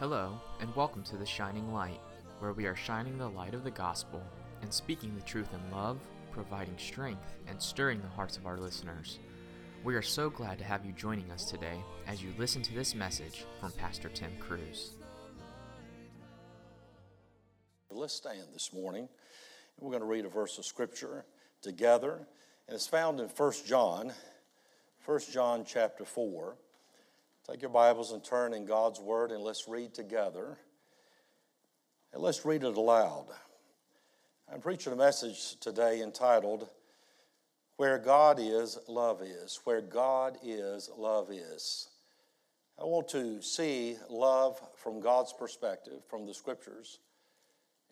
Hello, and welcome to The Shining Light, where we are shining the light of the gospel and speaking the truth in love, providing strength, and stirring the hearts of our listeners. We are so glad to have you joining us today as you listen to this message from Pastor Tim Cruse. Let's stand this morning. We're going to read a verse of scripture together, and it's found in 1 John, 1 John chapter 4. Take your Bibles and turn in God's Word and let's read together. And let's read it aloud. I'm preaching a message today entitled, Where God is, Love is. Where God is, Love is. I want to see love from God's perspective, from the Scriptures,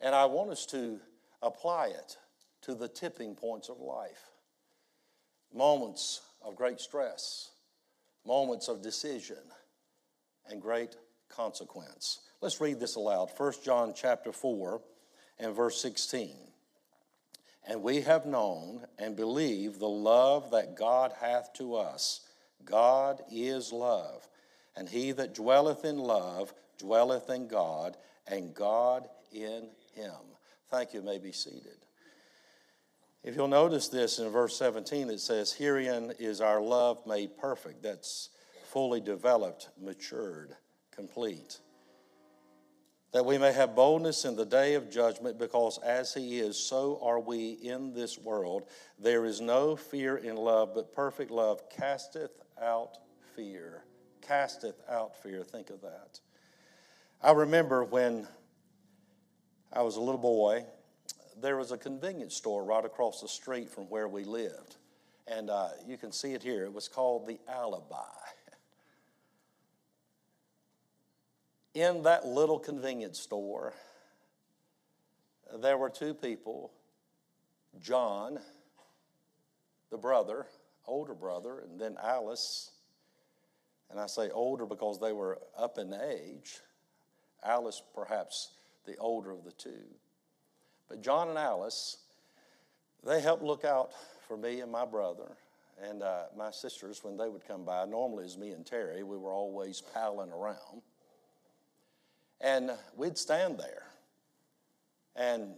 and I want us to apply it to the tipping points of life moments of great stress moments of decision and great consequence. Let's read this aloud. 1 John chapter 4 and verse 16. And we have known and believe the love that God hath to us. God is love, and he that dwelleth in love dwelleth in God, and God in him. Thank you. you may be seated. If you'll notice this in verse 17, it says, Herein is our love made perfect. That's fully developed, matured, complete. That we may have boldness in the day of judgment, because as He is, so are we in this world. There is no fear in love, but perfect love casteth out fear. Casteth out fear. Think of that. I remember when I was a little boy there was a convenience store right across the street from where we lived. And uh, you can see it here. It was called the Alibi. In that little convenience store, there were two people John, the brother, older brother, and then Alice. And I say older because they were up in age. Alice, perhaps the older of the two. But John and Alice, they helped look out for me and my brother and uh, my sisters when they would come by. Normally, it was me and Terry. We were always palling around. And we'd stand there. And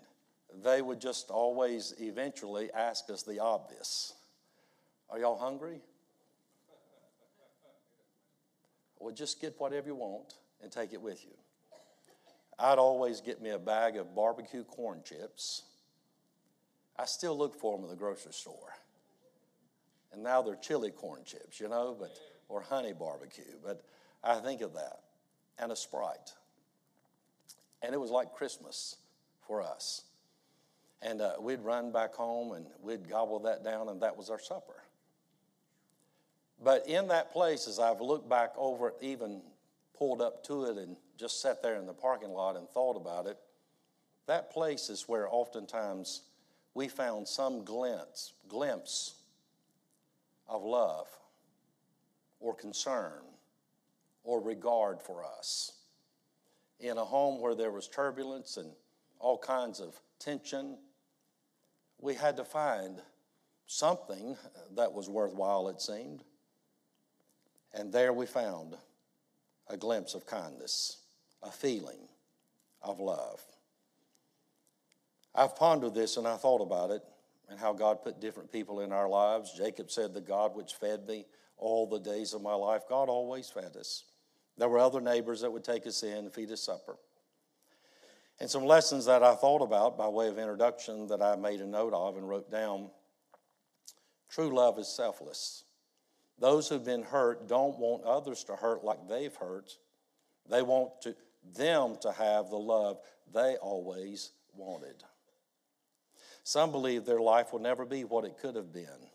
they would just always eventually ask us the obvious Are y'all hungry? Well, just get whatever you want and take it with you. I'd always get me a bag of barbecue corn chips. I still look for them at the grocery store. And now they're chili corn chips, you know, but or honey barbecue. But I think of that. And a Sprite. And it was like Christmas for us. And uh, we'd run back home and we'd gobble that down, and that was our supper. But in that place, as I've looked back over it, even pulled up to it and just sat there in the parking lot and thought about it, that place is where oftentimes we found some glimpse, glimpse of love or concern or regard for us. In a home where there was turbulence and all kinds of tension, we had to find something that was worthwhile, it seemed. And there we found a glimpse of kindness, a feeling of love. I've pondered this and I thought about it and how God put different people in our lives. Jacob said, The God which fed me all the days of my life, God always fed us. There were other neighbors that would take us in and feed us supper. And some lessons that I thought about by way of introduction that I made a note of and wrote down. True love is selfless. Those who've been hurt don't want others to hurt like they've hurt. They want to, them to have the love they always wanted. Some believe their life will never be what it could have been.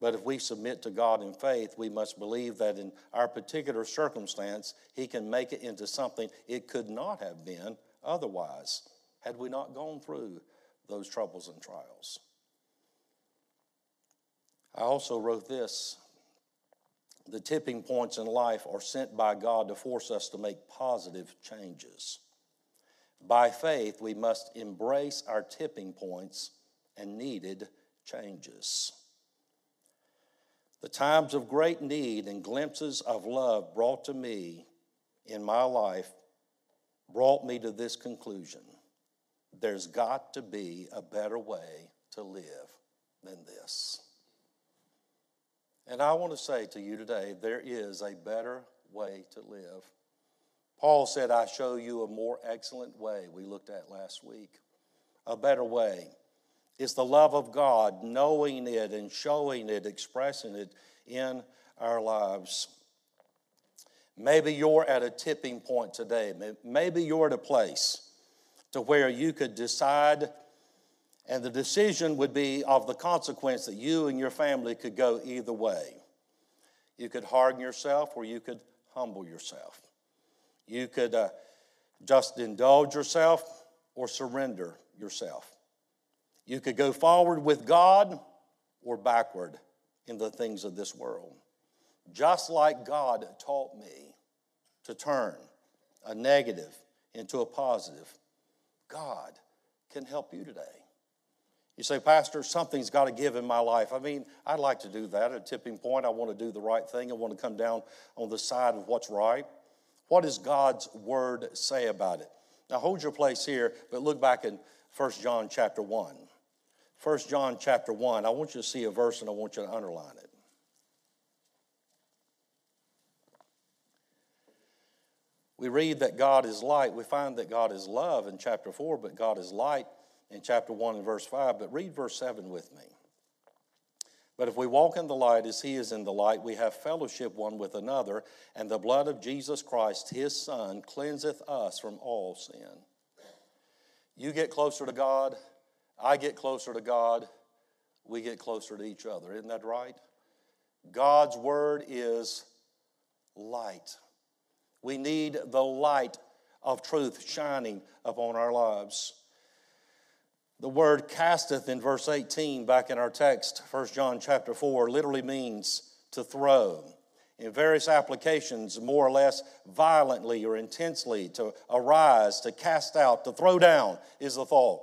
But if we submit to God in faith, we must believe that in our particular circumstance, He can make it into something it could not have been otherwise, had we not gone through those troubles and trials. I also wrote this the tipping points in life are sent by God to force us to make positive changes. By faith, we must embrace our tipping points and needed changes. The times of great need and glimpses of love brought to me in my life brought me to this conclusion there's got to be a better way to live than this. And I want to say to you today, there is a better way to live. Paul said, I show you a more excellent way, we looked at last week. A better way. It's the love of God, knowing it and showing it, expressing it in our lives. Maybe you're at a tipping point today. Maybe you're at a place to where you could decide, and the decision would be of the consequence that you and your family could go either way. You could harden yourself or you could humble yourself. You could uh, just indulge yourself or surrender yourself. You could go forward with God or backward in the things of this world. Just like God taught me to turn a negative into a positive, God can help you today. You say, Pastor, something's got to give in my life. I mean, I'd like to do that at a tipping point. I want to do the right thing. I want to come down on the side of what's right. What does God's word say about it? Now hold your place here, but look back in 1 John chapter 1. 1 John chapter 1. I want you to see a verse and I want you to underline it. We read that God is light. We find that God is love in chapter 4, but God is light in chapter 1 and verse 5. But read verse 7 with me. But if we walk in the light as he is in the light, we have fellowship one with another, and the blood of Jesus Christ, his Son, cleanseth us from all sin. You get closer to God, I get closer to God, we get closer to each other. Isn't that right? God's word is light. We need the light of truth shining upon our lives. The word casteth in verse 18 back in our text, 1 John chapter 4, literally means to throw. In various applications, more or less violently or intensely, to arise, to cast out, to throw down is the thought.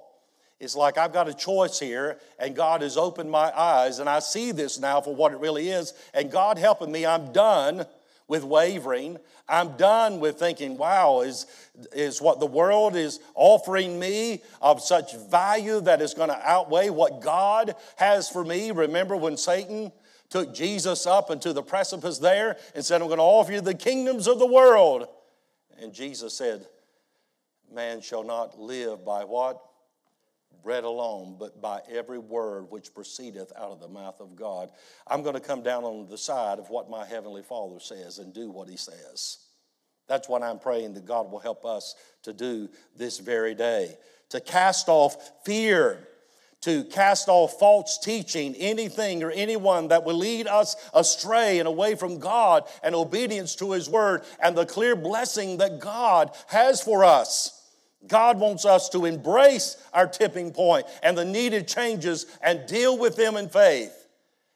It's like I've got a choice here, and God has opened my eyes, and I see this now for what it really is. And God helping me, I'm done with wavering. I'm done with thinking, wow, is, is what the world is offering me of such value that is going to outweigh what God has for me? Remember when Satan took Jesus up into the precipice there and said, I'm going to offer you the kingdoms of the world. And Jesus said, Man shall not live by what? Bread alone, but by every word which proceedeth out of the mouth of God. I'm going to come down on the side of what my Heavenly Father says and do what He says. That's what I'm praying that God will help us to do this very day. To cast off fear, to cast off false teaching, anything or anyone that will lead us astray and away from God and obedience to His Word and the clear blessing that God has for us. God wants us to embrace our tipping point and the needed changes and deal with them in faith.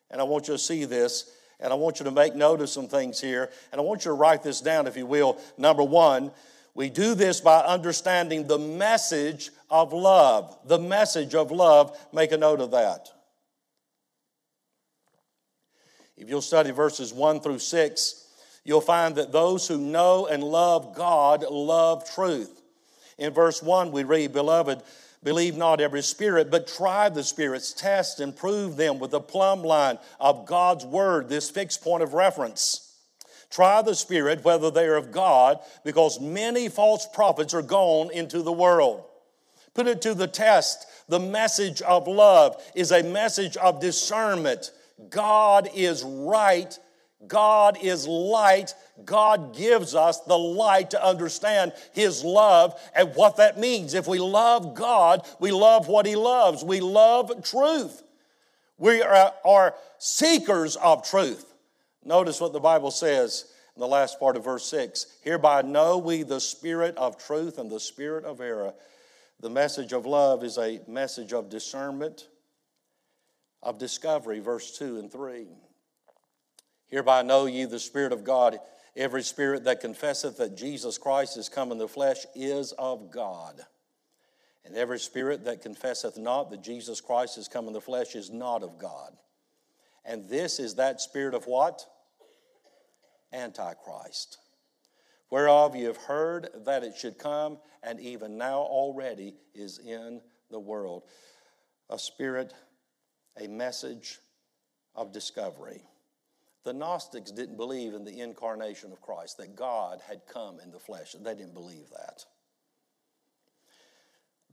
And I want you to see this, and I want you to make note of some things here, and I want you to write this down, if you will. Number one, we do this by understanding the message of love. The message of love, make a note of that. If you'll study verses 1 through 6, you'll find that those who know and love God love truth. In verse 1, we read, Beloved, believe not every spirit, but try the spirits, test and prove them with the plumb line of God's word, this fixed point of reference. Try the spirit whether they are of God, because many false prophets are gone into the world. Put it to the test. The message of love is a message of discernment. God is right God is light. God gives us the light to understand His love and what that means. If we love God, we love what He loves. We love truth. We are, are seekers of truth. Notice what the Bible says in the last part of verse 6 Hereby know we the spirit of truth and the spirit of error. The message of love is a message of discernment, of discovery, verse 2 and 3. Hereby know ye the Spirit of God. Every spirit that confesseth that Jesus Christ is come in the flesh is of God. And every spirit that confesseth not that Jesus Christ is come in the flesh is not of God. And this is that spirit of what? Antichrist, whereof you have heard that it should come, and even now already is in the world. A spirit, a message of discovery. The Gnostics didn't believe in the incarnation of Christ, that God had come in the flesh. They didn't believe that.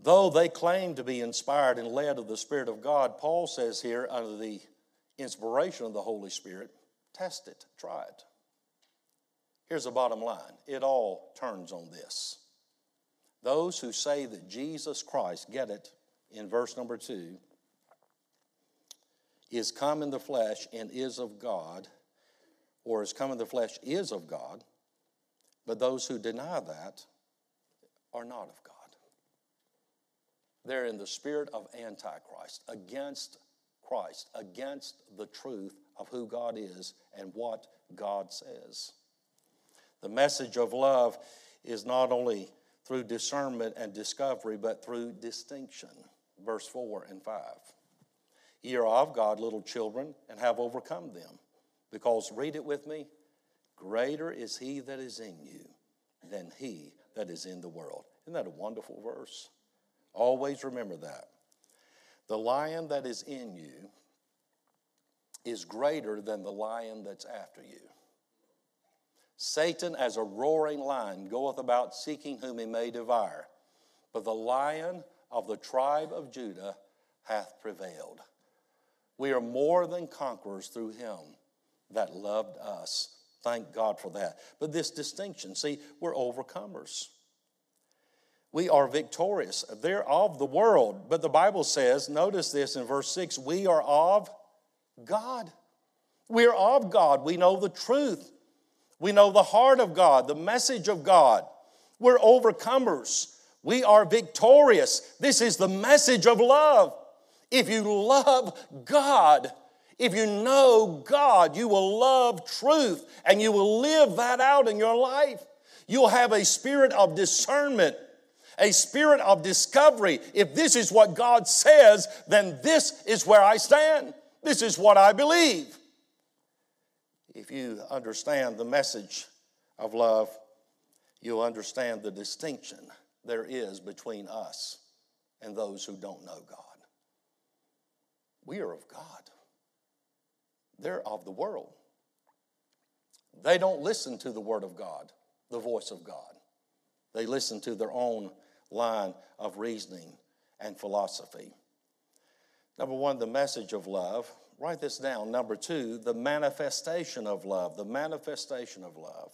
Though they claimed to be inspired and led of the Spirit of God, Paul says here, under the inspiration of the Holy Spirit, test it, try it. Here's the bottom line it all turns on this. Those who say that Jesus Christ, get it in verse number two, is come in the flesh and is of God, or is come in the flesh is of God, but those who deny that are not of God. They're in the spirit of Antichrist, against Christ, against the truth of who God is and what God says. The message of love is not only through discernment and discovery, but through distinction. Verse 4 and 5. Ye are of God, little children, and have overcome them. Because, read it with me, greater is he that is in you than he that is in the world. Isn't that a wonderful verse? Always remember that. The lion that is in you is greater than the lion that's after you. Satan, as a roaring lion, goeth about seeking whom he may devour. But the lion of the tribe of Judah hath prevailed. We are more than conquerors through him that loved us. Thank God for that. But this distinction, see, we're overcomers. We are victorious. They're of the world. But the Bible says, notice this in verse 6 we are of God. We are of God. We know the truth. We know the heart of God, the message of God. We're overcomers. We are victorious. This is the message of love. If you love God, if you know God, you will love truth and you will live that out in your life. You'll have a spirit of discernment, a spirit of discovery. If this is what God says, then this is where I stand. This is what I believe if you understand the message of love, you'll understand the distinction there is between us and those who don't know God. We are of God, they're of the world. They don't listen to the Word of God, the voice of God. They listen to their own line of reasoning and philosophy. Number one, the message of love Write this down. Number two, the manifestation of love. The manifestation of love.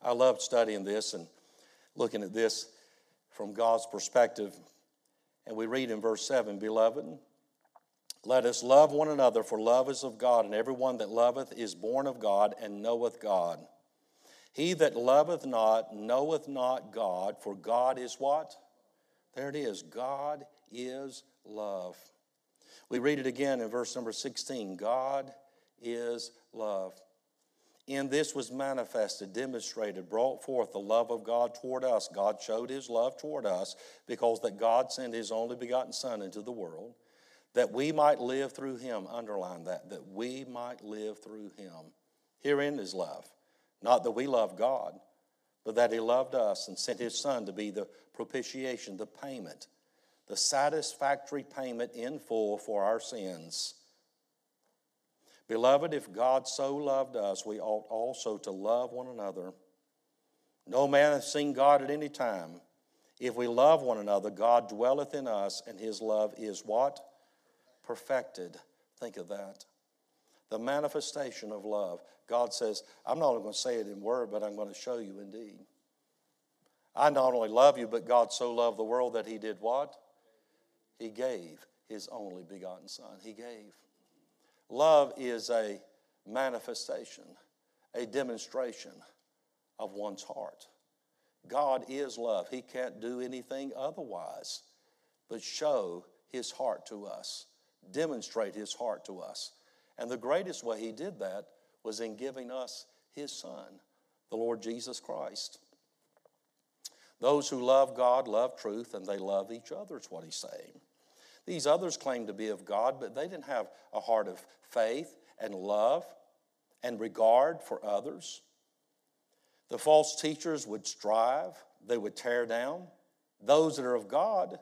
I loved studying this and looking at this from God's perspective. And we read in verse 7 Beloved, let us love one another, for love is of God, and everyone that loveth is born of God and knoweth God. He that loveth not knoweth not God, for God is what? There it is. God is love. We read it again in verse number 16 God is love. In this was manifested, demonstrated, brought forth the love of God toward us. God showed his love toward us because that God sent his only begotten Son into the world that we might live through him. Underline that, that we might live through him. Herein is love. Not that we love God, but that he loved us and sent his Son to be the propitiation, the payment the satisfactory payment in full for our sins. Beloved, if God so loved us, we ought also to love one another. No man hath seen God at any time. If we love one another, God dwelleth in us, and his love is what? Perfected. Think of that. The manifestation of love. God says, I'm not only going to say it in word, but I'm going to show you indeed. I not only love you, but God so loved the world that he did what? He gave his only begotten Son. He gave. Love is a manifestation, a demonstration of one's heart. God is love. He can't do anything otherwise but show his heart to us, demonstrate his heart to us. And the greatest way he did that was in giving us his Son, the Lord Jesus Christ. Those who love God love truth and they love each other, is what he's saying. These others claimed to be of God, but they didn't have a heart of faith and love and regard for others. The false teachers would strive, they would tear down. Those that are of God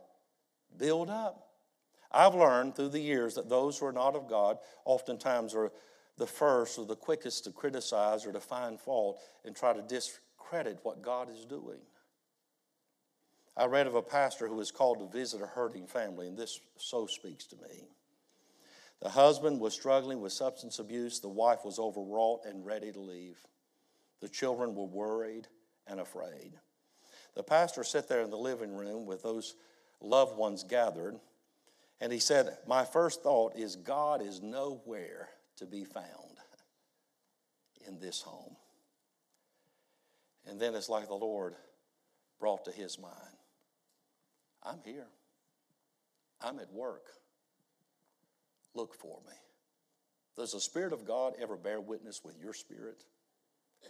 build up. I've learned through the years that those who are not of God oftentimes are the first or the quickest to criticize or to find fault and try to discredit what God is doing. I read of a pastor who was called to visit a hurting family, and this so speaks to me. The husband was struggling with substance abuse, the wife was overwrought and ready to leave. The children were worried and afraid. The pastor sat there in the living room with those loved ones gathered, and he said, My first thought is God is nowhere to be found in this home. And then it's like the Lord brought to his mind I'm here, I'm at work. Look for me. Does the Spirit of God ever bear witness with your spirit?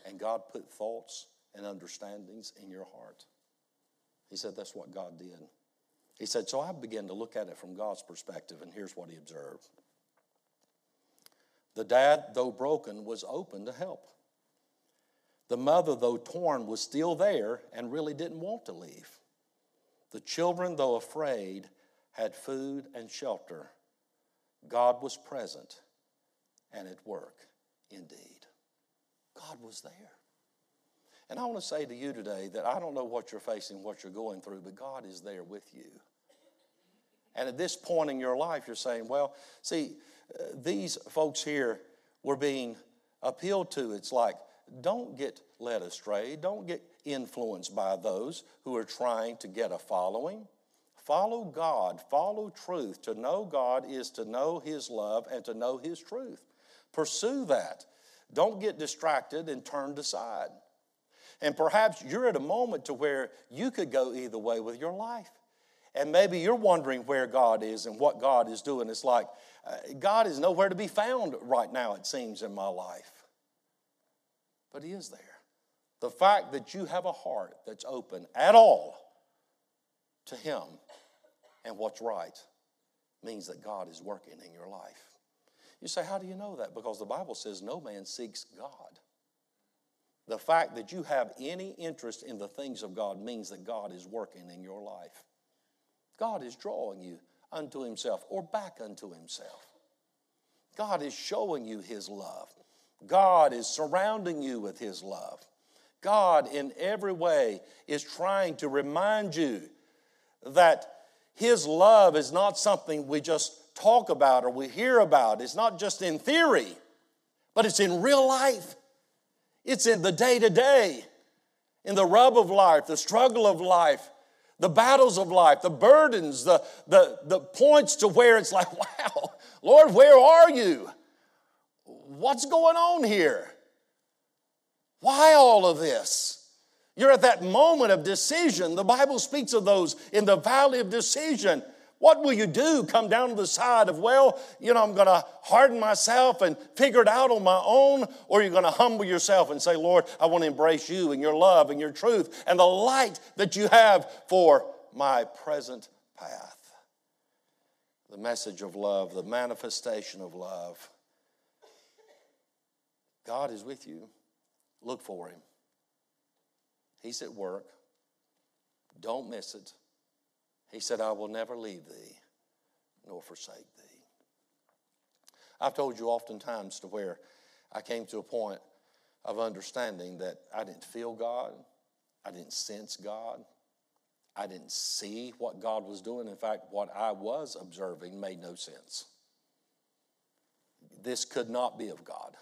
And God put thoughts and understandings in your heart? He said that's what God did. He said, So I began to look at it from God's perspective, and here's what he observed. The dad, though broken, was open to help. The mother, though torn, was still there and really didn't want to leave. The children, though afraid, had food and shelter. God was present and at work indeed. God was there. And I want to say to you today that I don't know what you're facing, what you're going through, but God is there with you. And at this point in your life, you're saying, well, see, uh, these folks here were being appealed to. It's like, don't get led astray, don't get influenced by those who are trying to get a following. Follow God, follow truth. To know God is to know His love and to know His truth. Pursue that. Don't get distracted and turned aside. And perhaps you're at a moment to where you could go either way with your life. And maybe you're wondering where God is and what God is doing. It's like, uh, God is nowhere to be found right now, it seems, in my life. But He is there. The fact that you have a heart that's open at all to Him and what's right means that God is working in your life. You say, How do you know that? Because the Bible says no man seeks God. The fact that you have any interest in the things of God means that God is working in your life. God is drawing you unto Himself or back unto Himself. God is showing you His love. God is surrounding you with His love. God, in every way, is trying to remind you that His love is not something we just talk about or we hear about. It's not just in theory, but it's in real life. It's in the day to day, in the rub of life, the struggle of life, the battles of life, the burdens, the, the, the points to where it's like, wow, Lord, where are you? What's going on here? Why all of this? You're at that moment of decision. The Bible speaks of those in the valley of decision. What will you do? Come down to the side of, well, you know, I'm going to harden myself and figure it out on my own? Or you're going to humble yourself and say, Lord, I want to embrace you and your love and your truth and the light that you have for my present path. The message of love, the manifestation of love. God is with you. Look for him. He's at work. Don't miss it. He said, I will never leave thee nor forsake thee. I've told you oftentimes to where I came to a point of understanding that I didn't feel God, I didn't sense God, I didn't see what God was doing. In fact, what I was observing made no sense. This could not be of God.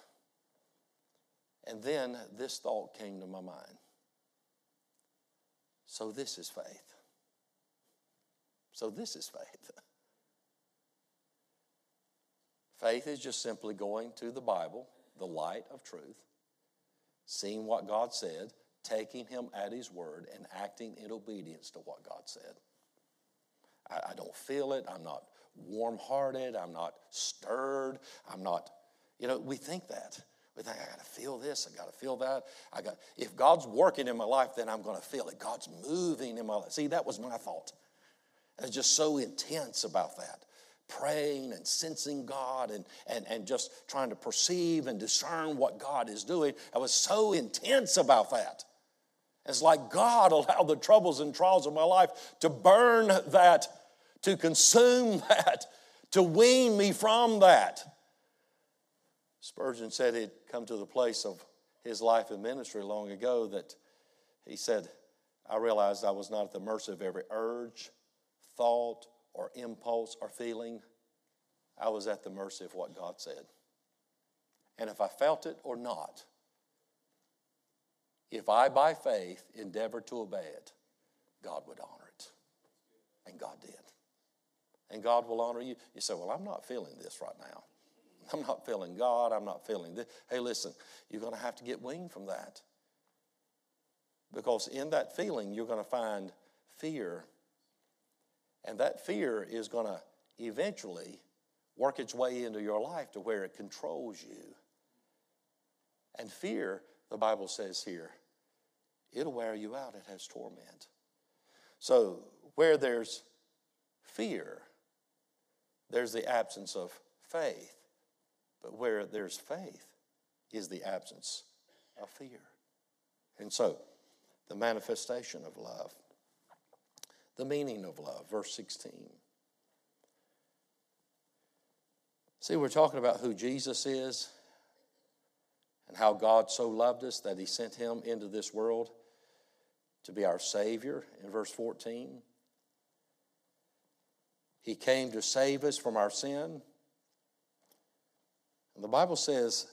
And then this thought came to my mind. So, this is faith. So, this is faith. Faith is just simply going to the Bible, the light of truth, seeing what God said, taking Him at His word, and acting in obedience to what God said. I, I don't feel it. I'm not warm hearted. I'm not stirred. I'm not, you know, we think that. We think, I got to feel this, I got to feel that. I got, if God's working in my life, then I'm going to feel it. God's moving in my life. See, that was my thought. I was just so intense about that. praying and sensing God and, and, and just trying to perceive and discern what God is doing. I was so intense about that. It's like God allowed the troubles and trials of my life to burn that, to consume that, to wean me from that. Spurgeon said he'd come to the place of his life and ministry long ago that he said, I realized I was not at the mercy of every urge, thought, or impulse or feeling. I was at the mercy of what God said. And if I felt it or not, if I by faith endeavored to obey it, God would honor it. And God did. And God will honor you. You say, Well, I'm not feeling this right now. I'm not feeling God. I'm not feeling this. Hey, listen, you're going to have to get weaned from that. Because in that feeling, you're going to find fear. And that fear is going to eventually work its way into your life to where it controls you. And fear, the Bible says here, it'll wear you out, it has torment. So, where there's fear, there's the absence of faith. But where there's faith is the absence of fear. And so, the manifestation of love, the meaning of love, verse 16. See, we're talking about who Jesus is and how God so loved us that he sent him into this world to be our Savior in verse 14. He came to save us from our sin. And the Bible says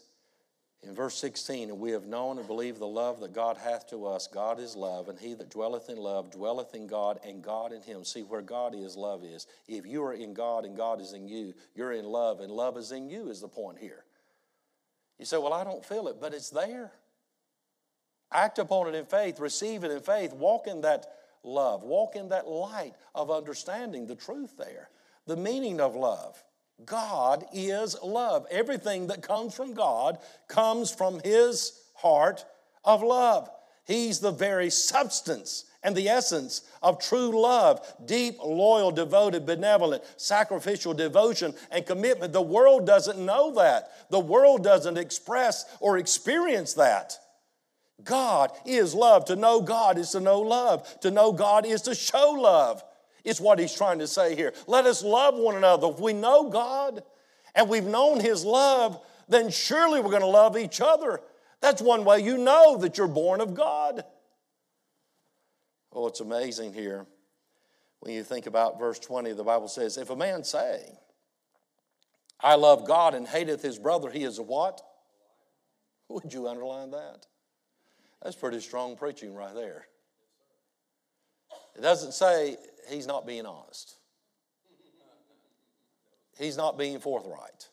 in verse 16, And we have known and believed the love that God hath to us. God is love, and he that dwelleth in love dwelleth in God, and God in him. See, where God is, love is. If you are in God and God is in you, you're in love, and love is in you, is the point here. You say, Well, I don't feel it, but it's there. Act upon it in faith, receive it in faith, walk in that love, walk in that light of understanding the truth there, the meaning of love. God is love. Everything that comes from God comes from His heart of love. He's the very substance and the essence of true love deep, loyal, devoted, benevolent, sacrificial devotion and commitment. The world doesn't know that. The world doesn't express or experience that. God is love. To know God is to know love. To know God is to show love is what he's trying to say here. Let us love one another. If we know God and we've known his love, then surely we're going to love each other. That's one way you know that you're born of God. Oh, it's amazing here. When you think about verse 20, the Bible says, If a man say, I love God and hateth his brother, he is a what? Would you underline that? That's pretty strong preaching right there. It doesn't say he's not being honest. He's not being forthright.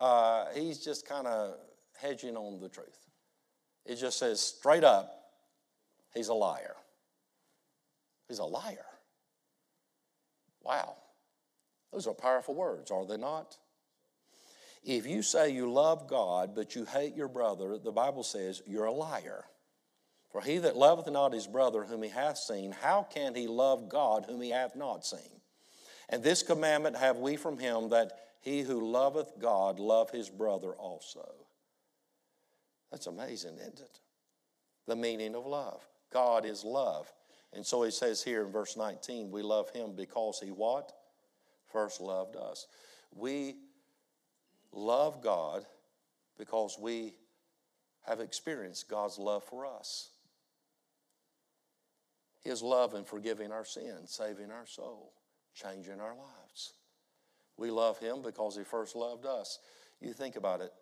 Uh, he's just kind of hedging on the truth. It just says straight up, he's a liar. He's a liar. Wow. Those are powerful words, are they not? If you say you love God, but you hate your brother, the Bible says you're a liar. For he that loveth not his brother whom he hath seen, how can he love God whom he hath not seen? And this commandment have we from him that he who loveth God love his brother also. That's amazing, isn't it? The meaning of love. God is love. And so he says here in verse 19, we love him because he what? First loved us. We love God because we have experienced God's love for us. His love in forgiving our sins, saving our soul, changing our lives. We love Him because He first loved us. You think about it.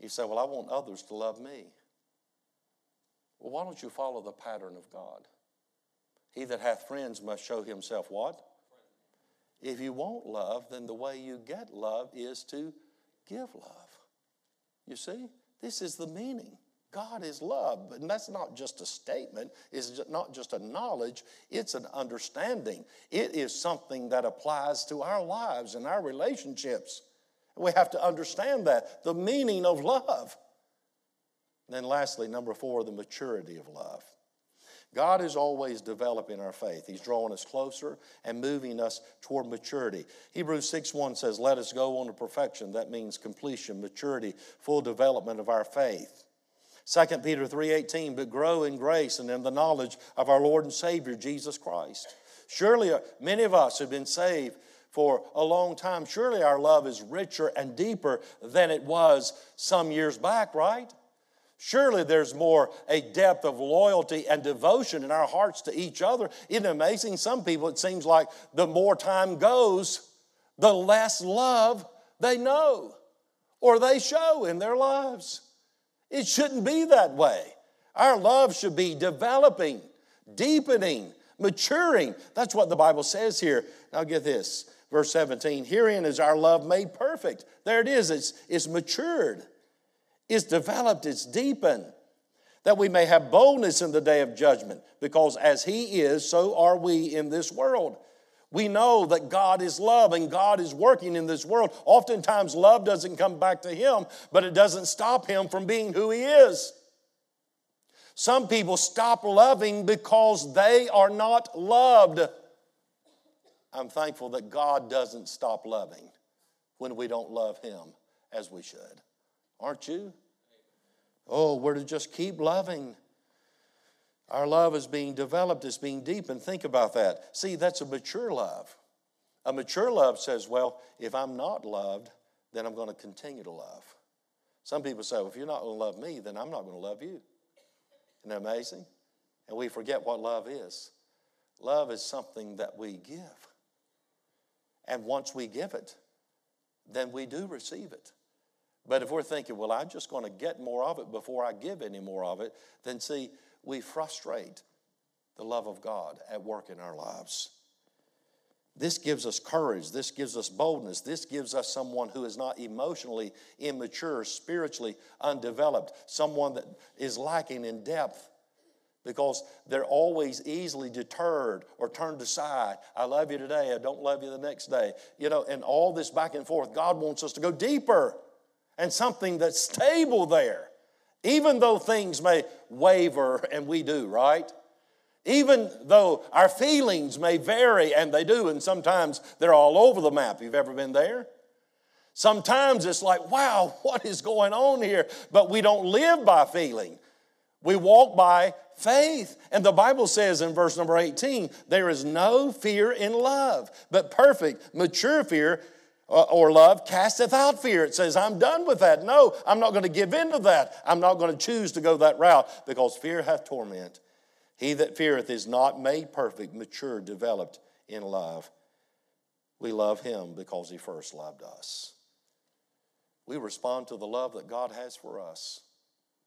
You say, Well, I want others to love me. Well, why don't you follow the pattern of God? He that hath friends must show himself what? If you want love, then the way you get love is to give love. You see? This is the meaning. God is love. And that's not just a statement, it's not just a knowledge, it's an understanding. It is something that applies to our lives and our relationships. We have to understand that the meaning of love. And then, lastly, number four, the maturity of love. God is always developing our faith. He's drawing us closer and moving us toward maturity. Hebrews 6 1 says, Let us go on to perfection. That means completion, maturity, full development of our faith. 2 Peter 3:18 but grow in grace and in the knowledge of our Lord and Savior Jesus Christ. Surely uh, many of us have been saved for a long time. Surely our love is richer and deeper than it was some years back, right? Surely there's more a depth of loyalty and devotion in our hearts to each other. Isn't it amazing? Some people, it seems like the more time goes, the less love they know or they show in their lives. It shouldn't be that way. Our love should be developing, deepening, maturing. That's what the Bible says here. Now get this. Verse 17, herein is our love made perfect. There it is, it's, it's matured, it's developed, it's deepened, that we may have boldness in the day of judgment, because as He is, so are we in this world. We know that God is love and God is working in this world. Oftentimes, love doesn't come back to Him, but it doesn't stop Him from being who He is. Some people stop loving because they are not loved. I'm thankful that God doesn't stop loving when we don't love Him as we should. Aren't you? Oh, we're to just keep loving. Our love is being developed, it's being deepened. Think about that. See, that's a mature love. A mature love says, well, if I'm not loved, then I'm going to continue to love. Some people say, well, if you're not going to love me, then I'm not going to love you. Isn't that amazing? And we forget what love is. Love is something that we give. And once we give it, then we do receive it. But if we're thinking, well, I'm just going to get more of it before I give any more of it, then see, we frustrate the love of God at work in our lives. This gives us courage. This gives us boldness. This gives us someone who is not emotionally immature, spiritually undeveloped, someone that is lacking in depth because they're always easily deterred or turned aside. I love you today, I don't love you the next day. You know, and all this back and forth. God wants us to go deeper and something that's stable there even though things may waver, and we do, right? Even though our feelings may vary, and they do, and sometimes they're all over the map. You've ever been there? Sometimes it's like, wow, what is going on here? But we don't live by feeling. We walk by faith. And the Bible says in verse number 18, there is no fear in love, but perfect, mature fear Uh, or love casteth out fear. It says, I'm done with that. No, I'm not going to give in to that. I'm not going to choose to go that route because fear hath torment. He that feareth is not made perfect, mature, developed in love. We love him because he first loved us. We respond to the love that God has for us.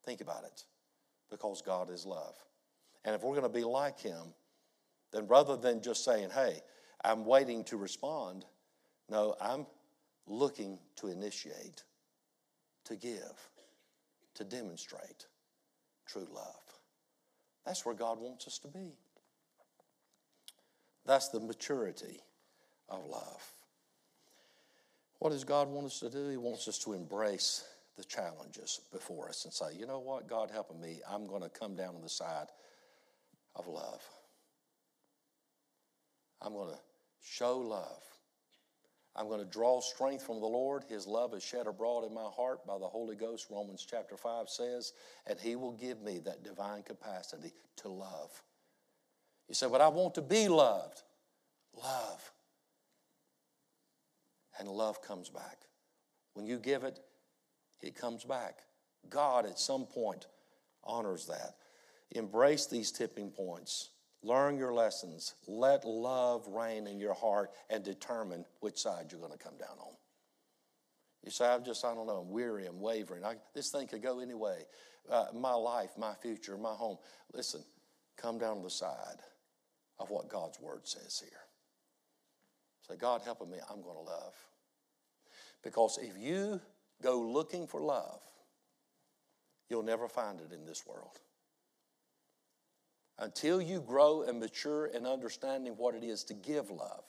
Think about it because God is love. And if we're going to be like him, then rather than just saying, hey, I'm waiting to respond, no, I'm looking to initiate, to give, to demonstrate true love. That's where God wants us to be. That's the maturity of love. What does God want us to do? He wants us to embrace the challenges before us and say, you know what, God helping me, I'm going to come down on the side of love. I'm going to show love. I'm going to draw strength from the Lord. His love is shed abroad in my heart by the Holy Ghost, Romans chapter 5 says, and He will give me that divine capacity to love. You say, but I want to be loved. Love. And love comes back. When you give it, it comes back. God at some point honors that. Embrace these tipping points. Learn your lessons. Let love reign in your heart and determine which side you're going to come down on. You say, I'm just, I don't know, I'm weary, I'm wavering. I, this thing could go anyway. Uh, my life, my future, my home. Listen, come down to the side of what God's word says here. Say, God helping me, I'm going to love. Because if you go looking for love, you'll never find it in this world until you grow and mature in understanding what it is to give love.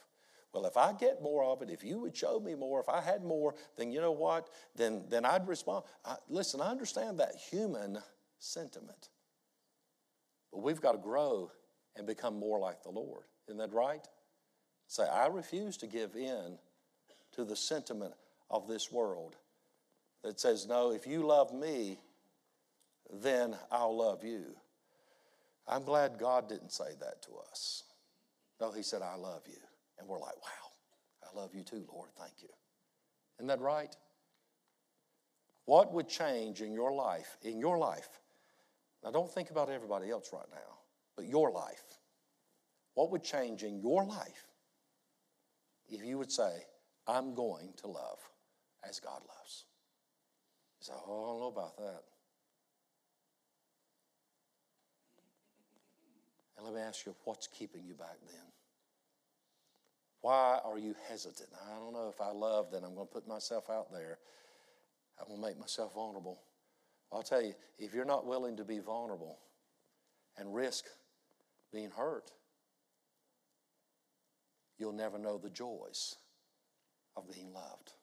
Well, if I get more of it, if you would show me more, if I had more, then you know what? Then, then I'd respond. I, listen, I understand that human sentiment. But we've got to grow and become more like the Lord. Isn't that right? Say, I refuse to give in to the sentiment of this world that says, no, if you love me, then I'll love you. I'm glad God didn't say that to us. No, He said, I love you. And we're like, wow, I love you too, Lord. Thank you. Isn't that right? What would change in your life, in your life? Now, don't think about everybody else right now, but your life. What would change in your life if you would say, I'm going to love as God loves? You say, oh, I don't know about that. And let me ask you, what's keeping you back then? Why are you hesitant? I don't know if I love, then I'm going to put myself out there. I'm going to make myself vulnerable. I'll tell you, if you're not willing to be vulnerable and risk being hurt, you'll never know the joys of being loved.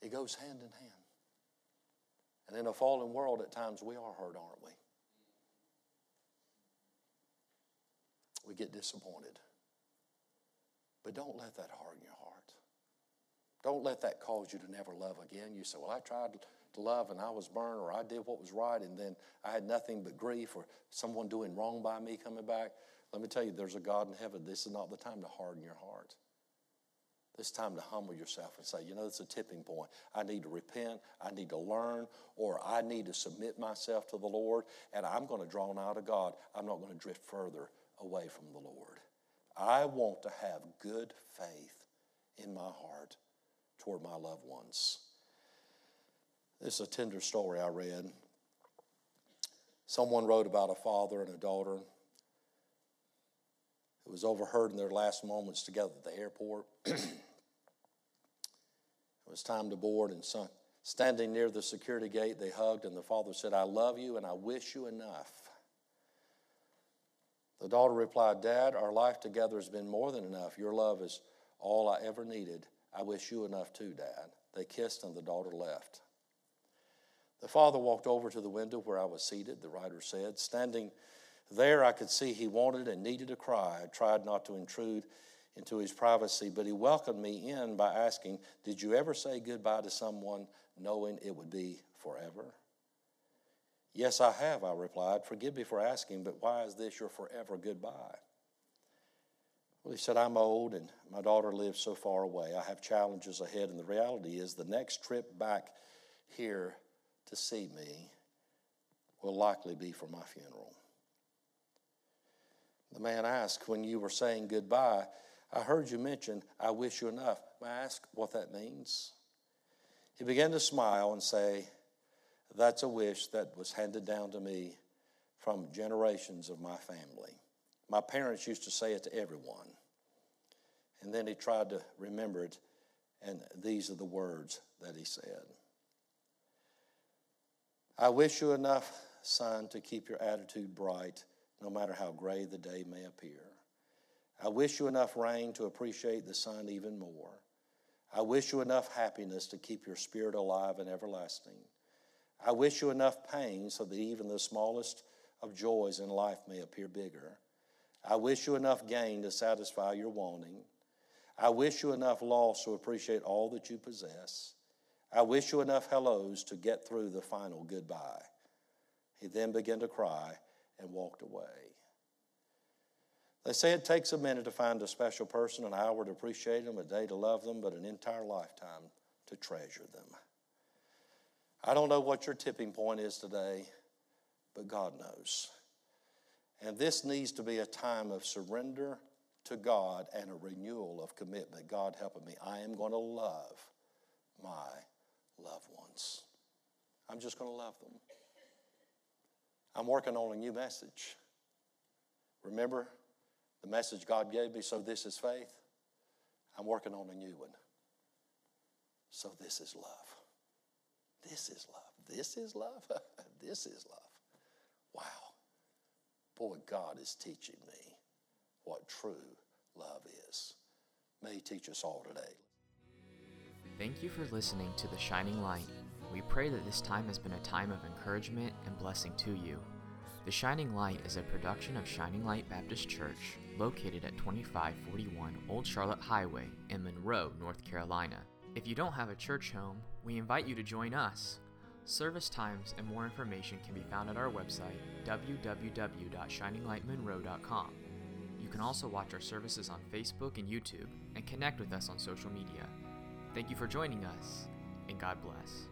It goes hand in hand. And in a fallen world, at times we are hurt, aren't we? We get disappointed. But don't let that harden your heart. Don't let that cause you to never love again. You say, Well, I tried to love and I was burned, or I did what was right, and then I had nothing but grief, or someone doing wrong by me coming back. Let me tell you, there's a God in heaven. This is not the time to harden your heart. This time to humble yourself and say, you know, it's a tipping point. I need to repent, I need to learn, or I need to submit myself to the Lord, and I'm going to draw nigh to God. I'm not going to drift further away from the Lord. I want to have good faith in my heart toward my loved ones. This is a tender story I read. Someone wrote about a father and a daughter who was overheard in their last moments together at the airport. it was time to board, and son, standing near the security gate, they hugged, and the father said, I love you and I wish you enough. The daughter replied, Dad, our life together has been more than enough. Your love is all I ever needed. I wish you enough too, Dad. They kissed and the daughter left. The father walked over to the window where I was seated, the writer said. Standing there, I could see he wanted and needed to cry. I tried not to intrude into his privacy, but he welcomed me in by asking, Did you ever say goodbye to someone knowing it would be forever? Yes, I have, I replied. Forgive me for asking, but why is this your forever goodbye? Well, he said, I'm old and my daughter lives so far away. I have challenges ahead, and the reality is the next trip back here to see me will likely be for my funeral. The man asked, When you were saying goodbye, I heard you mention, I wish you enough. May I ask what that means? He began to smile and say, That's a wish that was handed down to me from generations of my family. My parents used to say it to everyone. And then he tried to remember it, and these are the words that he said I wish you enough, sun, to keep your attitude bright, no matter how gray the day may appear. I wish you enough rain to appreciate the sun even more. I wish you enough happiness to keep your spirit alive and everlasting. I wish you enough pain so that even the smallest of joys in life may appear bigger. I wish you enough gain to satisfy your wanting. I wish you enough loss to appreciate all that you possess. I wish you enough hellos to get through the final goodbye. He then began to cry and walked away. They say it takes a minute to find a special person, an hour to appreciate them, a day to love them, but an entire lifetime to treasure them. I don't know what your tipping point is today, but God knows. And this needs to be a time of surrender to God and a renewal of commitment. God helping me. I am going to love my loved ones. I'm just going to love them. I'm working on a new message. Remember the message God gave me, so this is faith? I'm working on a new one. So this is love. This is love. This is love. this is love. Wow. Boy, God is teaching me what true love is. May He teach us all today. Thank you for listening to The Shining Light. We pray that this time has been a time of encouragement and blessing to you. The Shining Light is a production of Shining Light Baptist Church, located at 2541 Old Charlotte Highway in Monroe, North Carolina. If you don't have a church home, we invite you to join us. Service times and more information can be found at our website, www.shininglightmonroe.com. You can also watch our services on Facebook and YouTube and connect with us on social media. Thank you for joining us, and God bless.